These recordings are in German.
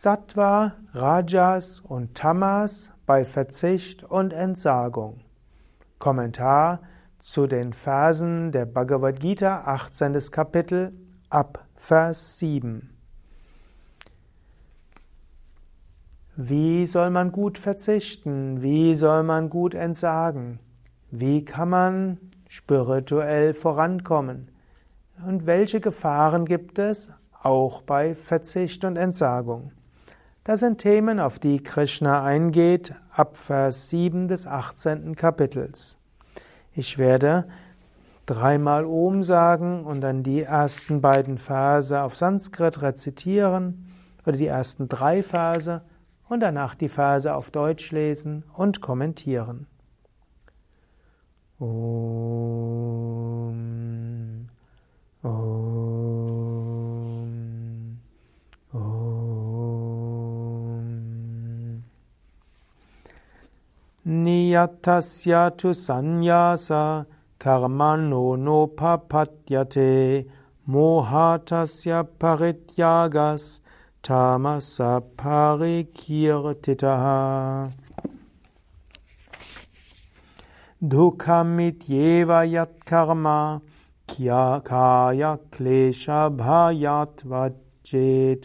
Sattva, Rajas und Tamas bei Verzicht und Entsagung. Kommentar zu den Versen der Bhagavad Gita, 18. Kapitel, ab Vers 7. Wie soll man gut verzichten? Wie soll man gut entsagen? Wie kann man spirituell vorankommen? Und welche Gefahren gibt es auch bei Verzicht und Entsagung? Das sind Themen, auf die Krishna eingeht ab Vers 7 des 18. Kapitels. Ich werde dreimal Om sagen und dann die ersten beiden Verse auf Sanskrit rezitieren oder die ersten drei Verse und danach die Verse auf Deutsch lesen und kommentieren. Om, Niyatasya tu sanyasa karmano no papatyate mohatasya parityagas tamasa parikirtitaha. Dukkamityeva yat karma kya kaya klesha bhayat vajet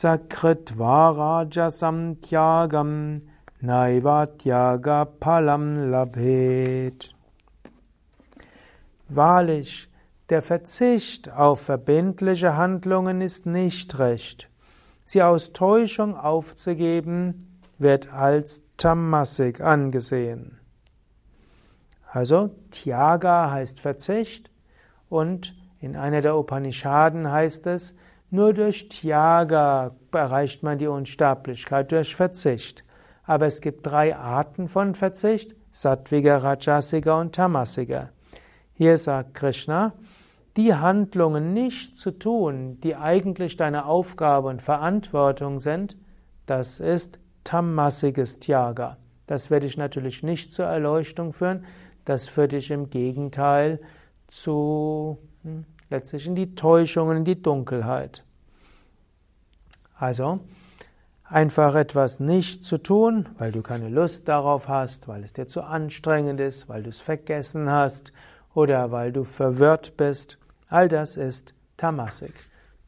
sakritvārajasam tyagam naivatyaga palam labhet. Wahrlich, der Verzicht auf verbindliche Handlungen ist nicht recht. Sie aus Täuschung aufzugeben, wird als Tamasik angesehen. Also Tyaga heißt Verzicht und in einer der Upanishaden heißt es, nur durch Tyaga erreicht man die Unsterblichkeit, durch Verzicht. Aber es gibt drei Arten von Verzicht, Sattviga, Rajasiga und Tamasiga. Hier sagt Krishna, die Handlungen nicht zu tun, die eigentlich deine Aufgabe und Verantwortung sind, das ist tammasiges Tyaga. Das werde ich natürlich nicht zur Erleuchtung führen, das führt dich im Gegenteil zu hm, letztlich in die Täuschung und in die Dunkelheit. Also einfach etwas nicht zu tun, weil du keine Lust darauf hast, weil es dir zu anstrengend ist, weil du es vergessen hast oder weil du verwirrt bist, All das ist Tamasik.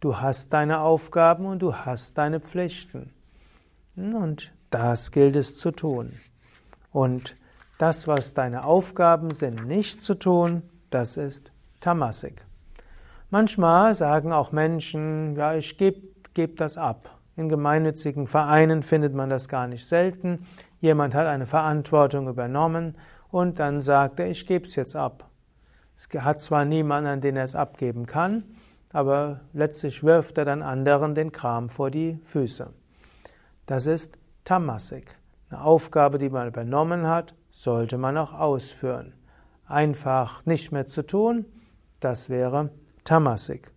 Du hast deine Aufgaben und du hast deine Pflichten. Und das gilt es zu tun. Und das, was deine Aufgaben sind, nicht zu tun, das ist Tamasik. Manchmal sagen auch Menschen, ja, ich gebe geb das ab. In gemeinnützigen Vereinen findet man das gar nicht selten. Jemand hat eine Verantwortung übernommen und dann sagt er, ich gebe es jetzt ab. Es hat zwar niemanden, an den er es abgeben kann, aber letztlich wirft er dann anderen den Kram vor die Füße. Das ist Tamasik. Eine Aufgabe, die man übernommen hat, sollte man auch ausführen. Einfach nicht mehr zu tun, das wäre Tamasik.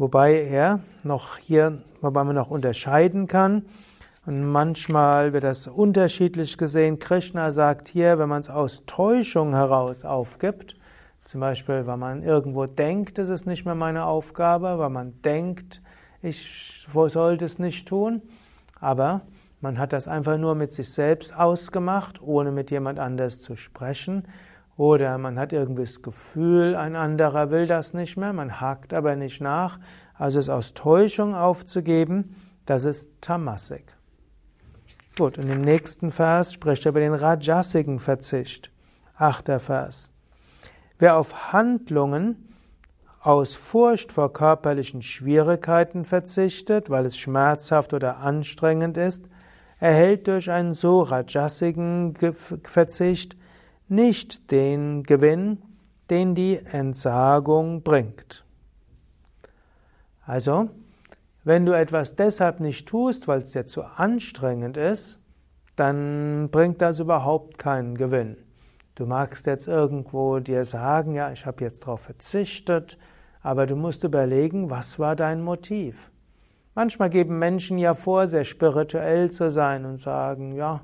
Wobei er noch hier, wobei man noch unterscheiden kann, und manchmal wird das unterschiedlich gesehen. Krishna sagt hier, wenn man es aus Täuschung heraus aufgibt, zum Beispiel, weil man irgendwo denkt, es ist nicht mehr meine Aufgabe, weil man denkt, ich sollte es nicht tun, aber man hat das einfach nur mit sich selbst ausgemacht, ohne mit jemand anders zu sprechen. Oder man hat irgendwie das Gefühl, ein anderer will das nicht mehr, man hakt aber nicht nach. Also es aus Täuschung aufzugeben, das ist Tamasik. Gut, und im nächsten Vers spricht er über den rajasigen Verzicht. Achter Vers. Wer auf Handlungen aus Furcht vor körperlichen Schwierigkeiten verzichtet, weil es schmerzhaft oder anstrengend ist, erhält durch einen so rajasigen Verzicht nicht den Gewinn, den die Entsagung bringt. Also, wenn du etwas deshalb nicht tust, weil es dir zu anstrengend ist, dann bringt das überhaupt keinen Gewinn. Du magst jetzt irgendwo dir sagen, ja, ich habe jetzt darauf verzichtet, aber du musst überlegen, was war dein Motiv? Manchmal geben Menschen ja vor, sehr spirituell zu sein und sagen, ja,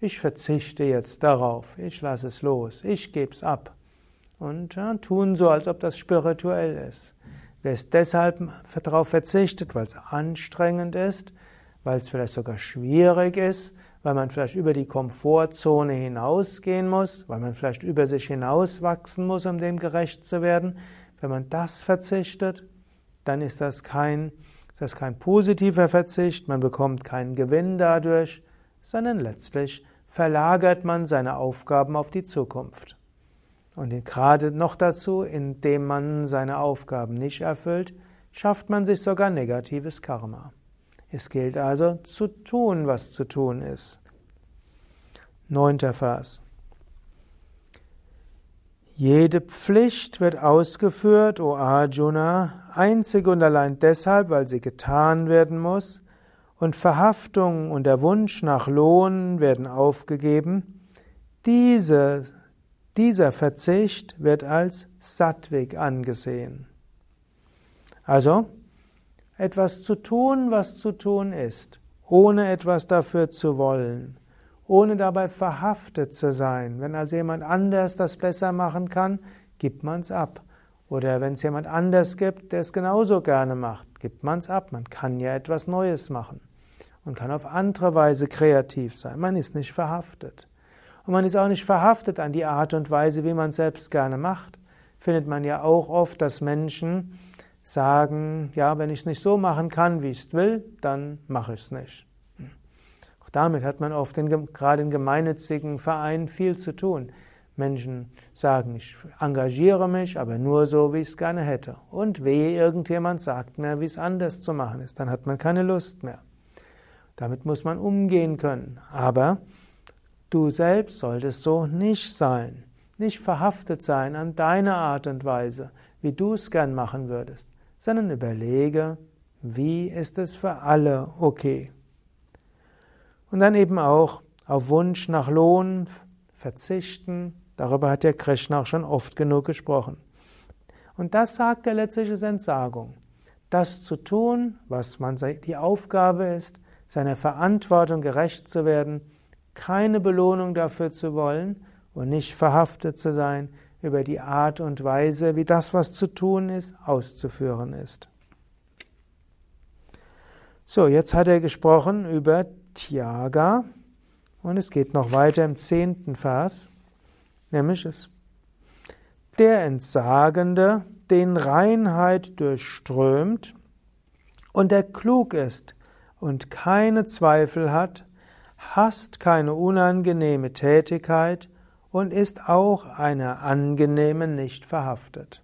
ich verzichte jetzt darauf, ich lasse es los, ich gebe es ab. Und ja, tun so, als ob das spirituell ist. Wer es deshalb darauf verzichtet, weil es anstrengend ist, weil es vielleicht sogar schwierig ist, weil man vielleicht über die Komfortzone hinausgehen muss, weil man vielleicht über sich hinauswachsen muss, um dem gerecht zu werden. Wenn man das verzichtet, dann ist das kein, ist das kein positiver Verzicht, man bekommt keinen Gewinn dadurch, sondern letztlich verlagert man seine Aufgaben auf die Zukunft. Und gerade noch dazu, indem man seine Aufgaben nicht erfüllt, schafft man sich sogar negatives Karma. Es gilt also zu tun, was zu tun ist. Neunter Vers. Jede Pflicht wird ausgeführt, o Arjuna, einzig und allein deshalb, weil sie getan werden muss, und Verhaftung und der Wunsch nach Lohn werden aufgegeben. Diese, dieser Verzicht wird als Sattwig angesehen. Also, etwas zu tun, was zu tun ist, ohne etwas dafür zu wollen, ohne dabei verhaftet zu sein. Wenn also jemand anders das besser machen kann, gibt man es ab. Oder wenn es jemand anders gibt, der es genauso gerne macht, gibt man es ab. Man kann ja etwas Neues machen und kann auf andere Weise kreativ sein. Man ist nicht verhaftet. Und man ist auch nicht verhaftet an die Art und Weise, wie man selbst gerne macht. Findet man ja auch oft, dass Menschen sagen, ja, wenn ich es nicht so machen kann, wie ich es will, dann mache ich es nicht. Auch damit hat man oft in, gerade in gemeinnützigen Vereinen viel zu tun. Menschen sagen, ich engagiere mich, aber nur so, wie ich es gerne hätte. Und wehe, irgendjemand sagt mir, wie es anders zu machen ist, dann hat man keine Lust mehr. Damit muss man umgehen können. Aber du selbst solltest so nicht sein, nicht verhaftet sein an deine Art und Weise, wie du es gern machen würdest sondern überlege, wie ist es für alle okay. Und dann eben auch auf Wunsch nach Lohn verzichten. Darüber hat ja Krishna auch schon oft genug gesprochen. Und das sagt er letztlich ist Entsagung. Das zu tun, was man die Aufgabe ist, seiner Verantwortung gerecht zu werden, keine Belohnung dafür zu wollen und nicht verhaftet zu sein, über die Art und Weise, wie das, was zu tun ist, auszuführen ist. So, jetzt hat er gesprochen über Tyaga und es geht noch weiter im zehnten Vers, nämlich es der Entsagende, den Reinheit durchströmt und der klug ist und keine Zweifel hat, hasst keine unangenehme Tätigkeit und ist auch einer angenehmen nicht verhaftet.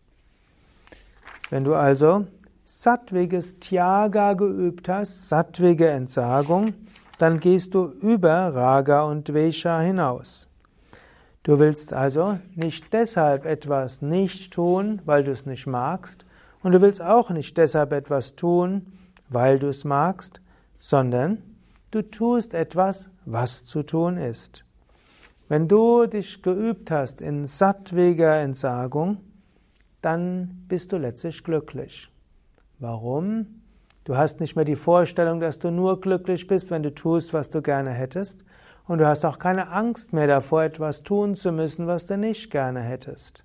Wenn du also sattwiges Tyaga geübt hast, sattwige Entsagung, dann gehst du über Raga und Vesha hinaus. Du willst also nicht deshalb etwas nicht tun, weil du es nicht magst, und du willst auch nicht deshalb etwas tun, weil du es magst, sondern du tust etwas, was zu tun ist. Wenn du dich geübt hast in sattwiger Entsagung, dann bist du letztlich glücklich. Warum? Du hast nicht mehr die Vorstellung, dass du nur glücklich bist, wenn du tust, was du gerne hättest, und du hast auch keine Angst mehr davor, etwas tun zu müssen, was du nicht gerne hättest.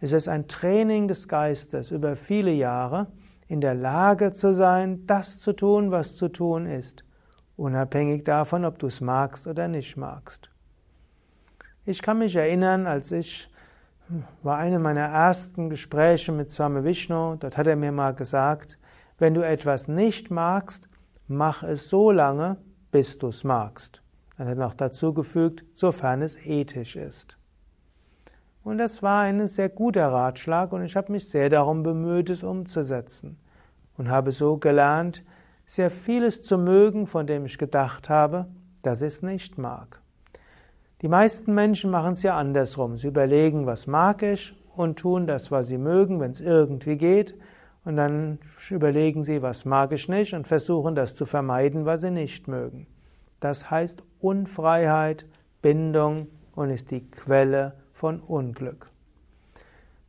Es ist ein Training des Geistes über viele Jahre, in der Lage zu sein, das zu tun, was zu tun ist, unabhängig davon, ob du es magst oder nicht magst. Ich kann mich erinnern, als ich war eine meiner ersten Gespräche mit Swami Vishnu, dort hat er mir mal gesagt, wenn du etwas nicht magst, mach es so lange, bis du es magst. Er hat noch dazu gefügt, sofern es ethisch ist. Und das war ein sehr guter Ratschlag und ich habe mich sehr darum bemüht, es umzusetzen und habe so gelernt, sehr vieles zu mögen, von dem ich gedacht habe, dass ich es nicht mag. Die meisten Menschen machen es ja andersrum. Sie überlegen, was mag ich und tun das, was sie mögen, wenn es irgendwie geht. Und dann überlegen sie, was mag ich nicht und versuchen das zu vermeiden, was sie nicht mögen. Das heißt Unfreiheit, Bindung und ist die Quelle von Unglück.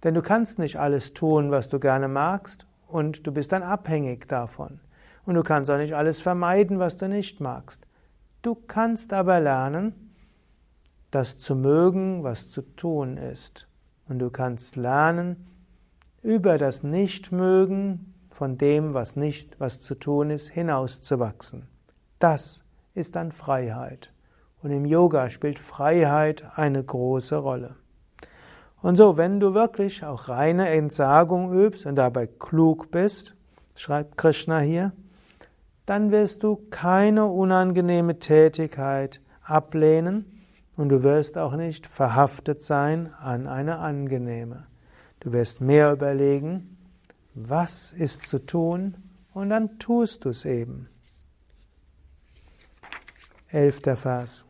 Denn du kannst nicht alles tun, was du gerne magst und du bist dann abhängig davon. Und du kannst auch nicht alles vermeiden, was du nicht magst. Du kannst aber lernen, das zu mögen, was zu tun ist. Und du kannst lernen, über das Nichtmögen von dem, was nicht, was zu tun ist, hinauszuwachsen. Das ist dann Freiheit. Und im Yoga spielt Freiheit eine große Rolle. Und so, wenn du wirklich auch reine Entsagung übst und dabei klug bist, schreibt Krishna hier, dann wirst du keine unangenehme Tätigkeit ablehnen und du wirst auch nicht verhaftet sein an eine angenehme. Du wirst mehr überlegen, was ist zu tun und dann tust du es eben. Elfter Vers.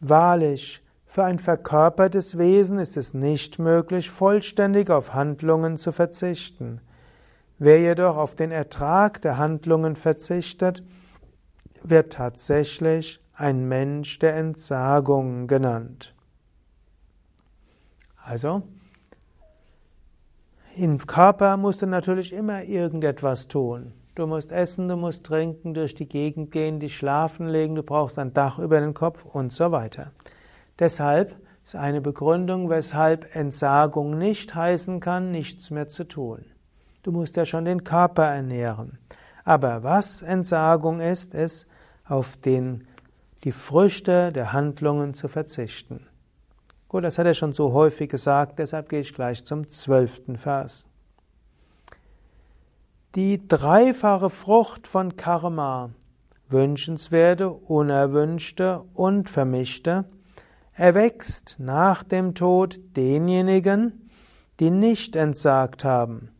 Wahrlich, für ein verkörpertes Wesen ist es nicht möglich, vollständig auf Handlungen zu verzichten. Wer jedoch auf den Ertrag der Handlungen verzichtet, wird tatsächlich ein Mensch der Entsagung genannt. Also, im Körper musst du natürlich immer irgendetwas tun. Du musst essen, du musst trinken, durch die Gegend gehen, dich schlafen legen, du brauchst ein Dach über den Kopf und so weiter. Deshalb ist eine Begründung, weshalb Entsagung nicht heißen kann, nichts mehr zu tun. Du musst ja schon den Körper ernähren. Aber was Entsagung ist, ist, auf den, die Früchte der Handlungen zu verzichten. Gut, das hat er schon so häufig gesagt, deshalb gehe ich gleich zum zwölften Vers. Die dreifache Frucht von Karma, wünschenswerte, unerwünschte und vermischte, erwächst nach dem Tod denjenigen, die nicht entsagt haben,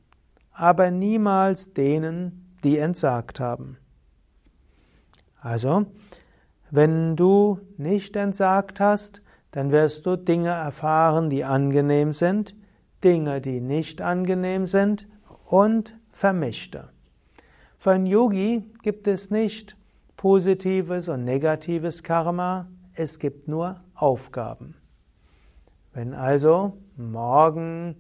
aber niemals denen, die entsagt haben. Also, wenn du nicht entsagt hast, dann wirst du Dinge erfahren, die angenehm sind, Dinge, die nicht angenehm sind und vermischte. Für einen Yogi gibt es nicht positives und negatives Karma, es gibt nur Aufgaben. Wenn also morgen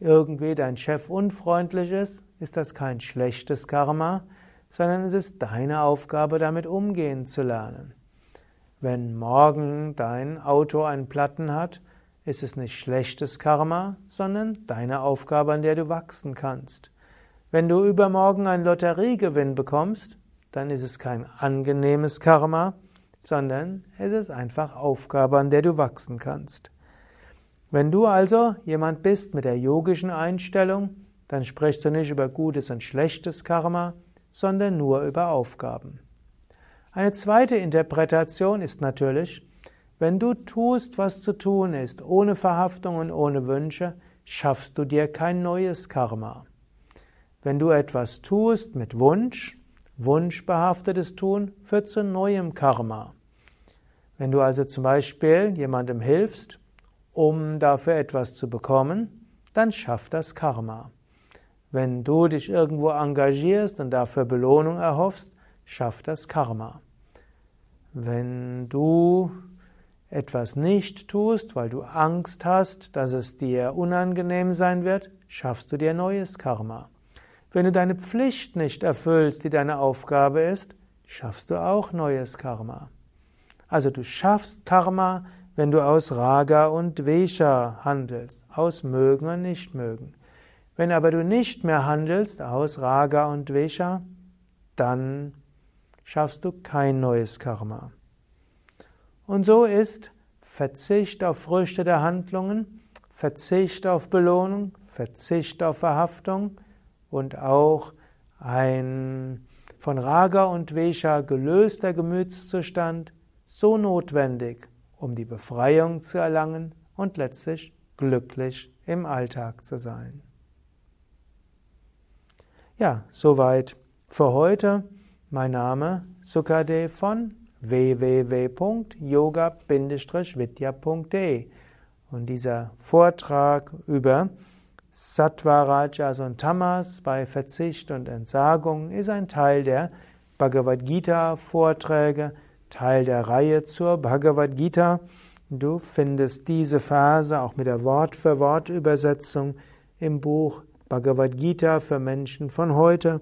irgendwie dein Chef unfreundlich ist, ist das kein schlechtes Karma, sondern es ist deine Aufgabe, damit umgehen zu lernen. Wenn morgen dein Auto einen Platten hat, ist es nicht schlechtes Karma, sondern deine Aufgabe, an der du wachsen kannst. Wenn du übermorgen einen Lotteriegewinn bekommst, dann ist es kein angenehmes Karma, sondern es ist einfach Aufgabe, an der du wachsen kannst. Wenn du also jemand bist mit der yogischen Einstellung, dann sprichst du nicht über gutes und schlechtes Karma, sondern nur über Aufgaben. Eine zweite Interpretation ist natürlich, wenn du tust, was zu tun ist, ohne Verhaftung und ohne Wünsche, schaffst du dir kein neues Karma. Wenn du etwas tust mit Wunsch, wunschbehaftetes Tun führt zu neuem Karma. Wenn du also zum Beispiel jemandem hilfst, um dafür etwas zu bekommen, dann schafft das Karma. Wenn du dich irgendwo engagierst und dafür Belohnung erhoffst, schafft das Karma. Wenn du etwas nicht tust, weil du Angst hast, dass es dir unangenehm sein wird, schaffst du dir neues Karma. Wenn du deine Pflicht nicht erfüllst, die deine Aufgabe ist, schaffst du auch neues Karma. Also du schaffst Karma, wenn du aus Raga und Vesha handelst, aus Mögen und Nichtmögen. Wenn aber du nicht mehr handelst aus Raga und Vesha, dann schaffst du kein neues Karma. Und so ist Verzicht auf Früchte der Handlungen, Verzicht auf Belohnung, Verzicht auf Verhaftung und auch ein von Raga und Vesha gelöster Gemütszustand so notwendig, um die Befreiung zu erlangen und letztlich glücklich im Alltag zu sein. Ja, soweit für heute. Mein Name Sukadev von www.yoga-vidya.de und dieser Vortrag über Sattva, Rajas und Tamas bei Verzicht und Entsagung ist ein Teil der Bhagavad Gita Vorträge, Teil der Reihe zur Bhagavad Gita. Du findest diese Phase auch mit der Wort-für-Wort-Übersetzung im Buch Bhagavad Gita für Menschen von heute,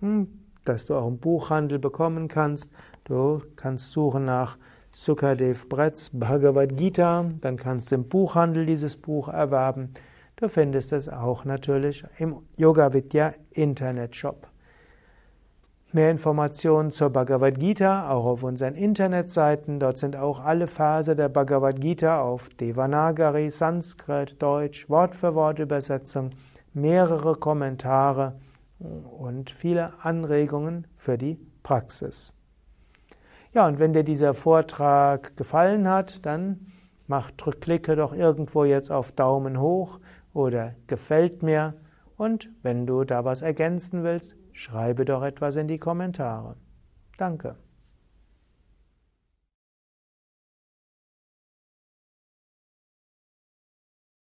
hm, das du auch im Buchhandel bekommen kannst. Du kannst suchen nach Sukadev Bretz Bhagavad Gita, dann kannst du im Buchhandel dieses Buch erwerben. Du findest es auch natürlich im Yoga Vidya Internet Shop. Mehr Informationen zur Bhagavad Gita auch auf unseren Internetseiten. Dort sind auch alle Verse der Bhagavad Gita auf Devanagari, Sanskrit, Deutsch, Wort für Wort Übersetzung, mehrere Kommentare und viele Anregungen für die Praxis. Ja, und wenn dir dieser Vortrag gefallen hat, dann mach, drück, klicke doch irgendwo jetzt auf Daumen hoch oder gefällt mir. Und wenn du da was ergänzen willst, Schreibe doch etwas in die Kommentare. Danke.